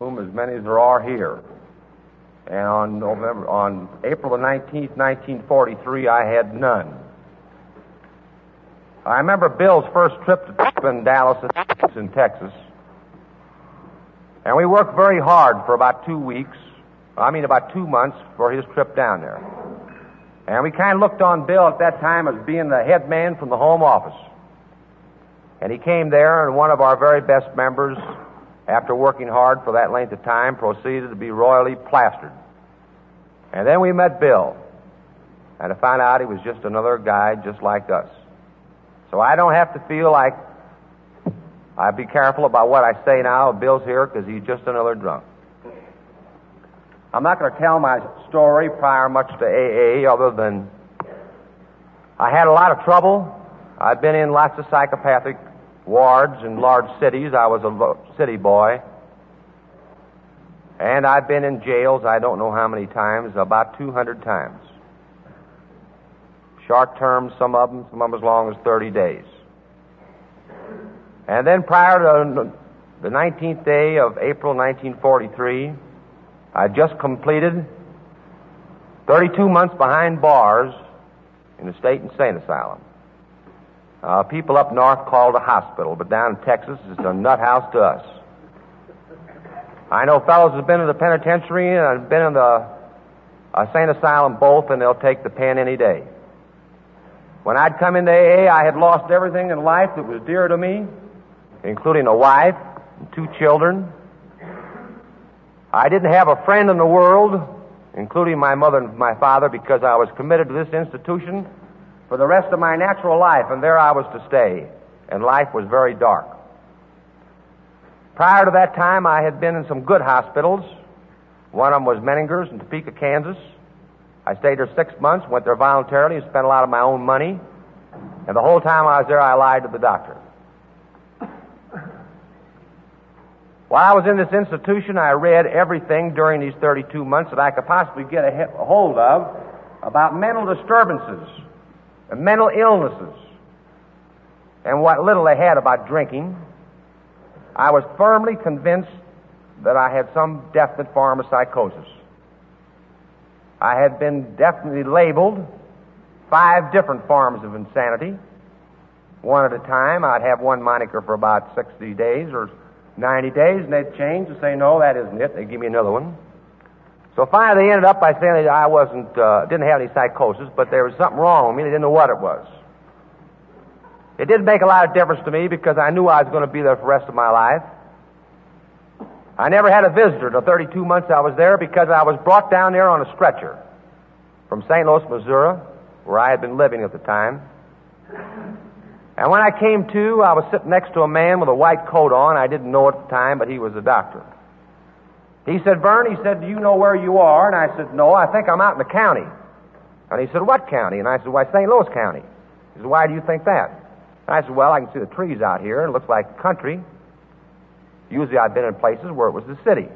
whom as many as there are here. And on November, on April the 19th, 1943, I had none. I remember Bill's first trip to Dallas in Texas. And we worked very hard for about two weeks. I mean, about two months for his trip down there. And we kind of looked on Bill at that time as being the head man from the home office. And he came there, and one of our very best members, after working hard for that length of time, proceeded to be royally plastered. And then we met Bill. And I found out he was just another guy just like us. So I don't have to feel like I'd be careful about what I say now. Bill's here because he's just another drunk. I'm not going to tell my story prior much to AA other than I had a lot of trouble. I've been in lots of psychopathic wards in large cities. I was a city boy. And I've been in jails, I don't know how many times, about 200 times. Short term, some of them, some of them as long as 30 days. And then prior to the 19th day of April 1943, I just completed 32 months behind bars in the state insane asylum. Uh, people up north call it a hospital, but down in Texas, it's a nut house to us. I know fellows have been in the penitentiary and been in the uh, sane asylum both, and they'll take the pen any day. When I'd come into AA, I had lost everything in life that was dear to me, including a wife and two children. I didn't have a friend in the world, including my mother and my father, because I was committed to this institution for the rest of my natural life, and there I was to stay. And life was very dark. Prior to that time, I had been in some good hospitals. One of them was Menninger's in Topeka, Kansas. I stayed there six months, went there voluntarily, and spent a lot of my own money. And the whole time I was there, I lied to the doctor. While I was in this institution, I read everything during these 32 months that I could possibly get a hold of about mental disturbances and mental illnesses and what little they had about drinking. I was firmly convinced that I had some definite form of psychosis. I had been definitely labeled five different forms of insanity. One at a time. I'd have one moniker for about 60 days or 90 days, and they'd change and say, no, that isn't it. They'd give me another one. So finally, they ended up by saying that I wasn't, uh, didn't have any psychosis, but there was something wrong with me. They didn't know what it was. It didn't make a lot of difference to me because I knew I was going to be there for the rest of my life. I never had a visitor the 32 months I was there because I was brought down there on a stretcher from St. Louis, Missouri, where I had been living at the time. And when I came to, I was sitting next to a man with a white coat on. I didn't know at the time, but he was a doctor. He said, Vern, he said, do you know where you are? And I said, no, I think I'm out in the county. And he said, what county? And I said, why, St. Louis County. He said, why do you think that? And I said, well, I can see the trees out here, and it looks like country. Usually I've been in places where it was the city.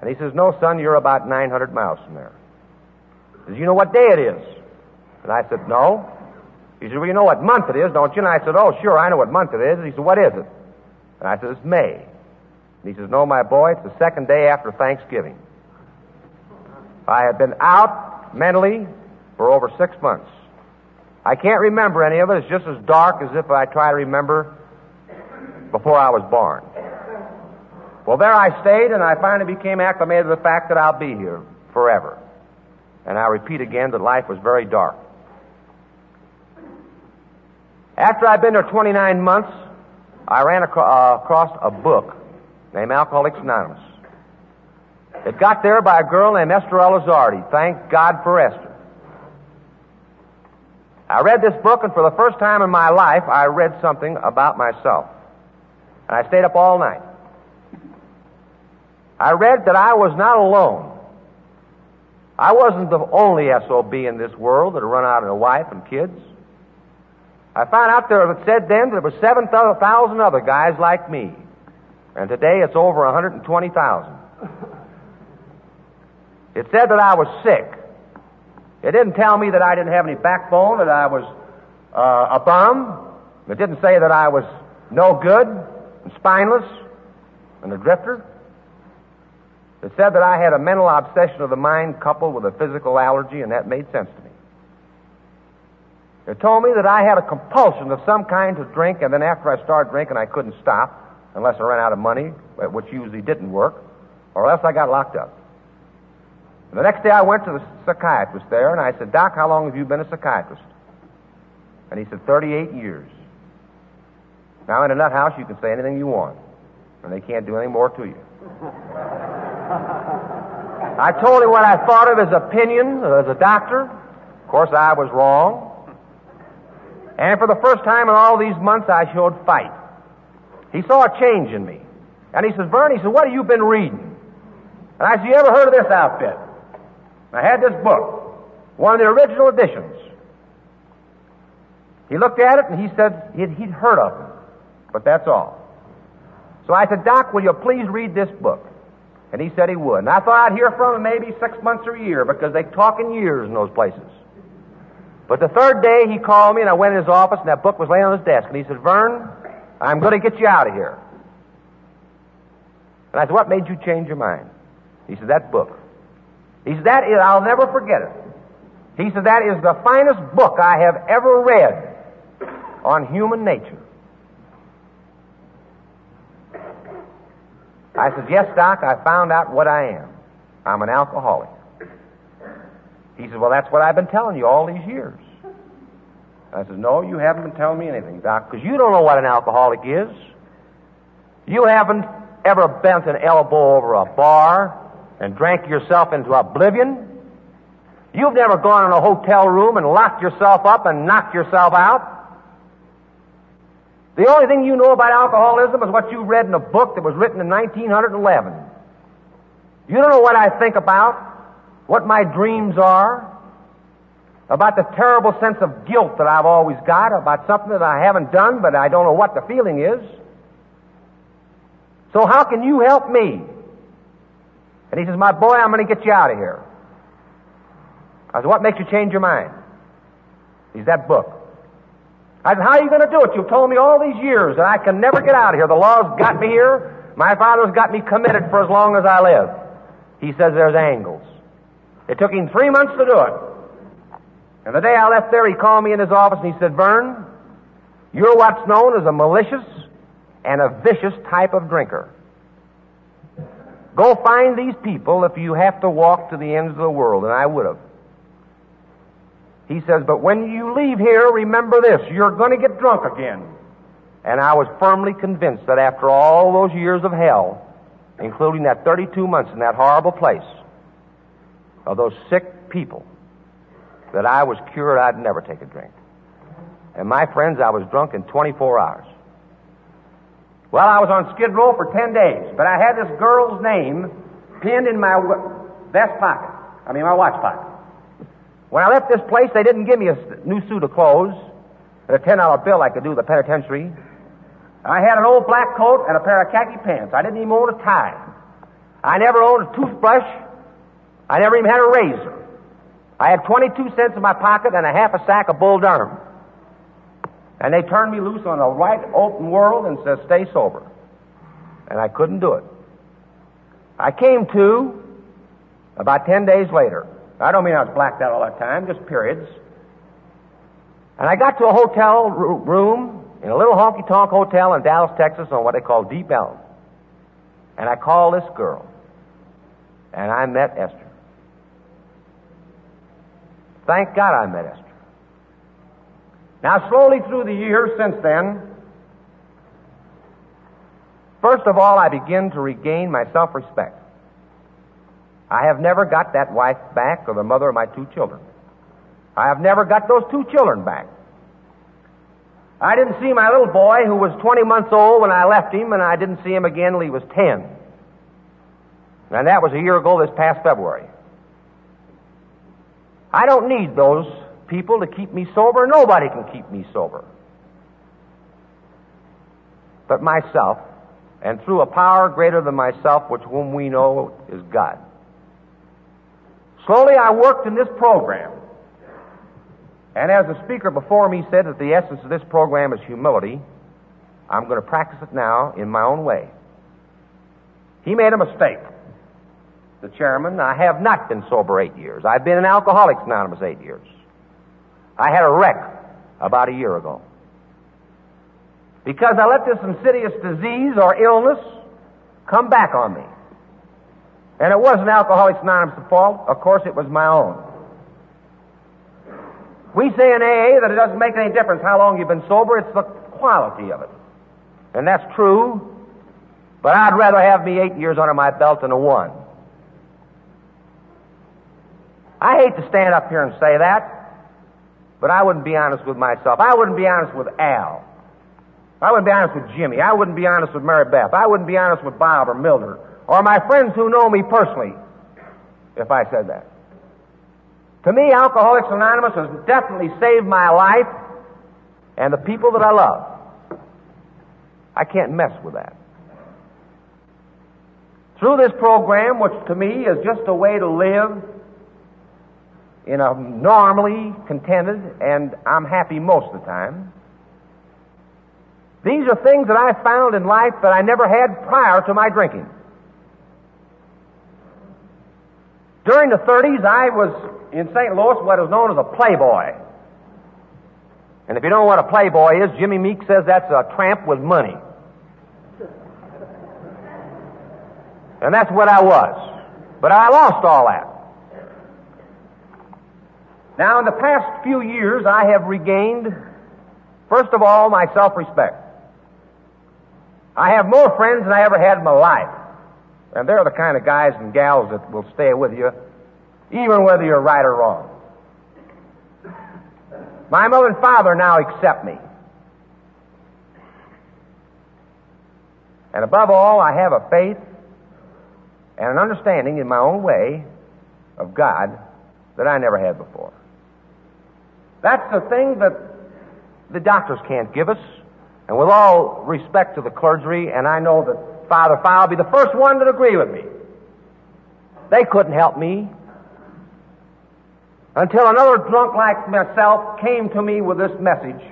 And he says, no, son, you're about 900 miles from there. He says, you know what day it is? And I said, no. He said, well, you know what month it is, don't you? And I said, oh, sure, I know what month it is. And he said, what is it? And I said, it's May. And he says, no, my boy, it's the second day after Thanksgiving. I have been out mentally for over six months. I can't remember any of it. It's just as dark as if I try to remember before I was born. Well, there I stayed, and I finally became acclimated to the fact that I'll be here forever. And I repeat again that life was very dark. After I'd been there 29 months, I ran uh, across a book named Alcoholics Anonymous. It got there by a girl named Esther Elizardi. Thank God for Esther. I read this book, and for the first time in my life, I read something about myself. And I stayed up all night. I read that I was not alone. I wasn't the only SOB in this world that had run out of a wife and kids. I found out there it said then there were 7,000 other guys like me. And today it's over 120,000. It said that I was sick. It didn't tell me that I didn't have any backbone, that I was uh, a bum. It didn't say that I was no good and spineless and a drifter. It said that I had a mental obsession of the mind coupled with a physical allergy, and that made sense to me. It told me that I had a compulsion of some kind to drink, and then after I started drinking, I couldn't stop unless I ran out of money, which usually didn't work, or else I got locked up. And the next day I went to the psychiatrist there, and I said, Doc, how long have you been a psychiatrist? And he said, 38 years. Now, in a nut house, you can say anything you want, and they can't do any more to you. I told him what I thought of his opinion as a doctor. Of course, I was wrong. And for the first time in all these months, I showed fight. He saw a change in me. And he says, Vern, he said, what have you been reading? And I said, you ever heard of this outfit? And I had this book, one of the original editions. He looked at it and he said he'd, he'd heard of it, but that's all. So I said, Doc, will you please read this book? And he said he would. And I thought I'd hear from him maybe six months or a year because they talk in years in those places. But the third day he called me and I went in his office and that book was laying on his desk and he said, Vern, I'm going to get you out of here. And I said, what made you change your mind? He said, that book. He said, that is, I'll never forget it. He said, that is the finest book I have ever read on human nature. I said, yes, Doc, I found out what I am. I'm an alcoholic. He said, well, that's what I've been telling you all these years. I said, no, you haven't been telling me anything, Doc, because you don't know what an alcoholic is. You haven't ever bent an elbow over a bar and drank yourself into oblivion. You've never gone in a hotel room and locked yourself up and knocked yourself out. The only thing you know about alcoholism is what you read in a book that was written in 1911. You don't know what I think about, what my dreams are, about the terrible sense of guilt that I've always got, about something that I haven't done, but I don't know what the feeling is. So how can you help me? And he says, My boy, I'm going to get you out of here. I said, What makes you change your mind? He's that book. I said, How are you going to do it? You've told me all these years that I can never get out of here. The law's got me here. My father's got me committed for as long as I live. He says there's angles. It took him three months to do it. And the day I left there, he called me in his office and he said, Vern, you're what's known as a malicious and a vicious type of drinker. Go find these people if you have to walk to the ends of the world, and I would have. He says, but when you leave here, remember this, you're going to get drunk again. And I was firmly convinced that after all those years of hell, including that 32 months in that horrible place, of those sick people, that I was cured I'd never take a drink. And my friends, I was drunk in 24 hours. Well, I was on Skid Row for 10 days, but I had this girl's name pinned in my vest pocket. I mean, my watch pocket. When I left this place, they didn't give me a new suit of clothes and a $10 bill I could do the penitentiary. I had an old black coat and a pair of khaki pants. I didn't even own a tie. I never owned a toothbrush. I never even had a razor. I had 22 cents in my pocket and a half a sack of Bull Durham. And they turned me loose on a wide open world and said, stay sober. And I couldn't do it. I came to about 10 days later. I don't mean I was blacked out all that time, just periods. And I got to a hotel room in a little honky tonk hotel in Dallas, Texas on what they call Deep Ellum. And I called this girl. And I met Esther. Thank God I met Esther. Now, slowly through the years since then, first of all, I begin to regain my self respect. I have never got that wife back or the mother of my two children. I have never got those two children back. I didn't see my little boy who was 20 months old when I left him, and I didn't see him again till he was 10. And that was a year ago this past February. I don't need those people to keep me sober. Nobody can keep me sober. But myself, and through a power greater than myself, which whom we know is God. Slowly I worked in this program. And as the speaker before me said that the essence of this program is humility, I'm going to practice it now in my own way. He made a mistake. Mr. Chairman, I have not been sober eight years. I've been in Alcoholics Anonymous eight years. I had a wreck about a year ago. Because I let this insidious disease or illness come back on me. And it wasn't Alcoholics Anonymous' fault. Of course, it was my own. We say in AA that it doesn't make any difference how long you've been sober, it's the quality of it. And that's true, but I'd rather have me eight years under my belt than a one. I hate to stand up here and say that, but I wouldn't be honest with myself. I wouldn't be honest with Al. I wouldn't be honest with Jimmy. I wouldn't be honest with Mary Beth. I wouldn't be honest with Bob or Mildred or my friends who know me personally if I said that. To me, Alcoholics Anonymous has definitely saved my life and the people that I love. I can't mess with that. Through this program, which to me is just a way to live in a normally contented, and I'm happy most of the time. These are things that I found in life that I never had prior to my drinking. During the 30s, I was in St. Louis what is known as a playboy. And if you don't know what a playboy is, Jimmy Meek says that's a tramp with money. And that's what I was. But I lost all that. Now, in the past few years, I have regained, first of all, my self respect. I have more friends than I ever had in my life. And they're the kind of guys and gals that will stay with you, even whether you're right or wrong. My mother and father now accept me. And above all, I have a faith and an understanding in my own way of God that I never had before. That's the thing that the doctors can't give us. And with all respect to the clergy, and I know that Father File will be the first one to agree with me, they couldn't help me until another drunk like myself came to me with this message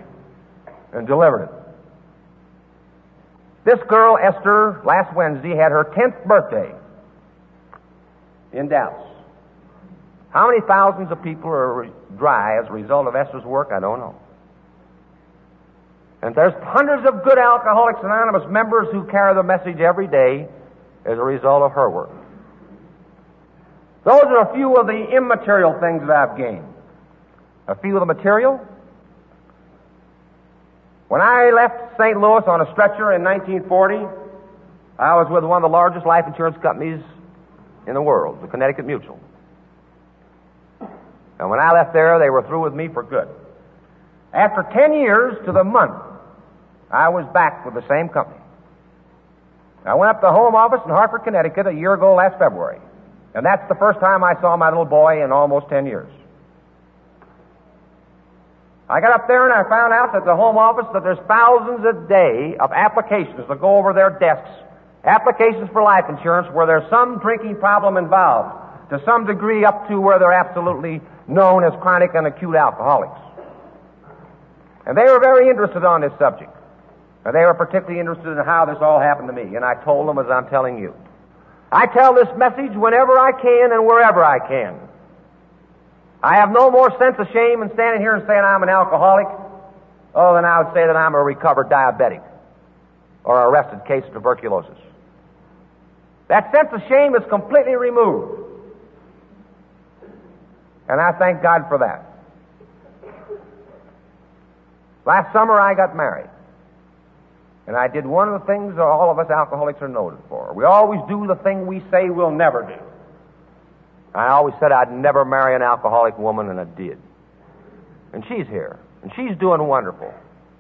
and delivered it. This girl, Esther, last Wednesday had her 10th birthday in Dallas. How many thousands of people are dry as a result of Esther's work? I don't know. And there's hundreds of good Alcoholics Anonymous members who carry the message every day as a result of her work. Those are a few of the immaterial things that I've gained. A few of the material. When I left St. Louis on a stretcher in 1940, I was with one of the largest life insurance companies in the world, the Connecticut Mutual. And when I left there, they were through with me for good. After 10 years to the month, I was back with the same company. I went up to the home office in Hartford, Connecticut a year ago last February. And that's the first time I saw my little boy in almost 10 years. I got up there and I found out at the home office that there's thousands a day of applications that go over their desks, applications for life insurance where there's some drinking problem involved, to some degree up to where they're absolutely known as chronic and acute alcoholics. And they were very interested on this subject. And they were particularly interested in how this all happened to me. And I told them as I'm telling you. I tell this message whenever I can and wherever I can. I have no more sense of shame in standing here and saying I'm an alcoholic, oh, than I would say that I'm a recovered diabetic or arrested case of tuberculosis. That sense of shame is completely removed. And I thank God for that. Last summer I got married. And I did one of the things that all of us alcoholics are noted for. We always do the thing we say we'll never do. I always said I'd never marry an alcoholic woman, and I did. And she's here. And she's doing wonderful.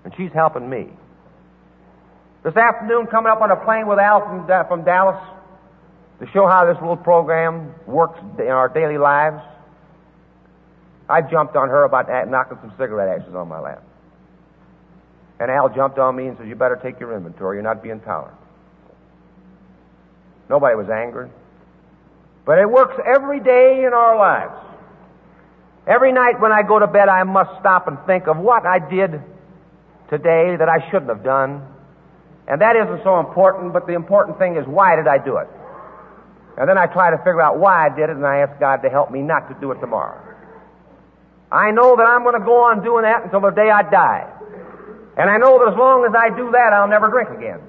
And she's helping me. This afternoon, coming up on a plane with Al from, uh, from Dallas to show how this little program works in our daily lives, I jumped on her about knocking some cigarette ashes on my lap. And Al jumped on me and said, You better take your inventory. You're not being tolerant. Nobody was angry. But it works every day in our lives. Every night when I go to bed, I must stop and think of what I did today that I shouldn't have done. And that isn't so important, but the important thing is why did I do it? And then I try to figure out why I did it, and I ask God to help me not to do it tomorrow. I know that I'm going to go on doing that until the day I die. And I know that as long as I do that, I'll never drink again.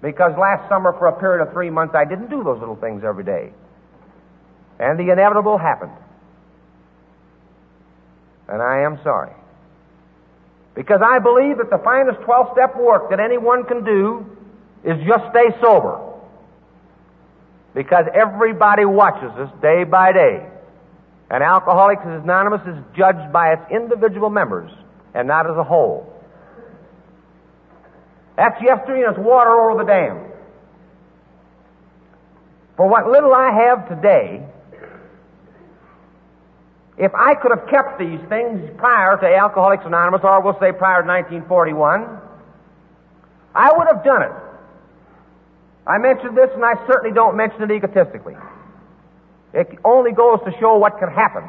Because last summer, for a period of three months, I didn't do those little things every day. And the inevitable happened. And I am sorry. Because I believe that the finest 12 step work that anyone can do is just stay sober. Because everybody watches us day by day. And Alcoholics Anonymous is judged by its individual members and not as a whole. That's yesterday and it's water over the dam. For what little I have today, if I could have kept these things prior to Alcoholics Anonymous, or we'll say prior to 1941, I would have done it. I mentioned this, and I certainly don't mention it egotistically. It only goes to show what can happen.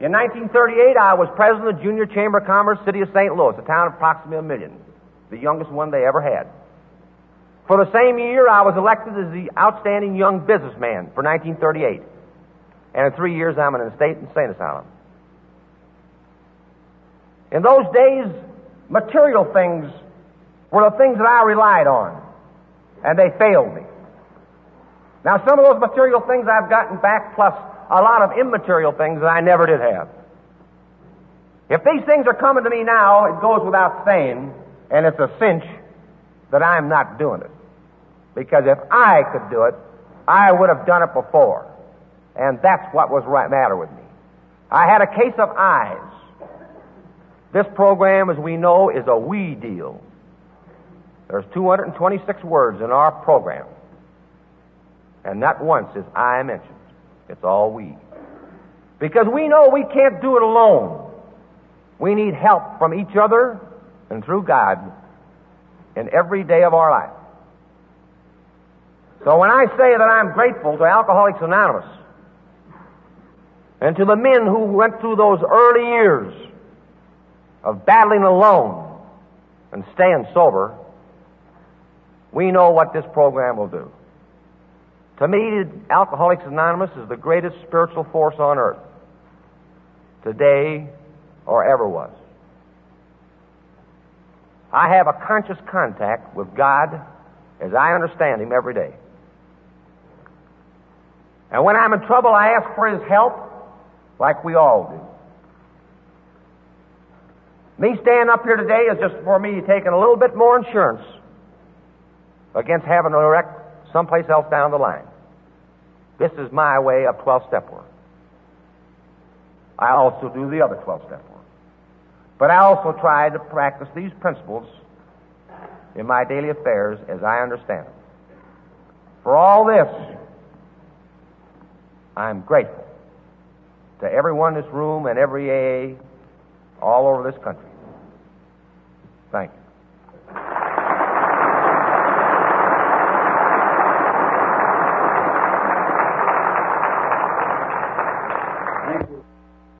In 1938, I was president of the Junior Chamber of Commerce, City of St. Louis, a town of approximately a million, the youngest one they ever had. For the same year, I was elected as the outstanding young businessman for 1938. And in three years, I'm in an estate insane asylum. In those days, material things were the things that I relied on, and they failed me. Now, some of those material things I've gotten back, plus a lot of immaterial things that I never did have. If these things are coming to me now, it goes without saying, and it's a cinch that I'm not doing it. Because if I could do it, I would have done it before. And that's what was right matter with me. I had a case of eyes. This program, as we know, is a we deal. There's 226 words in our program. And not once is I mentioned. It's all we. Because we know we can't do it alone. We need help from each other and through God in every day of our life. So when I say that I'm grateful to Alcoholics Anonymous and to the men who went through those early years of battling alone and staying sober, we know what this program will do. To me, Alcoholics Anonymous is the greatest spiritual force on earth today or ever was. I have a conscious contact with God as I understand Him every day. And when I'm in trouble, I ask for His help like we all do. Me standing up here today is just for me taking a little bit more insurance against having a wreck someplace else down the line. This is my way of 12 step work. I also do the other 12 step work. But I also try to practice these principles in my daily affairs as I understand them. For all this, I'm grateful to everyone in this room and every AA all over this country. Thank you.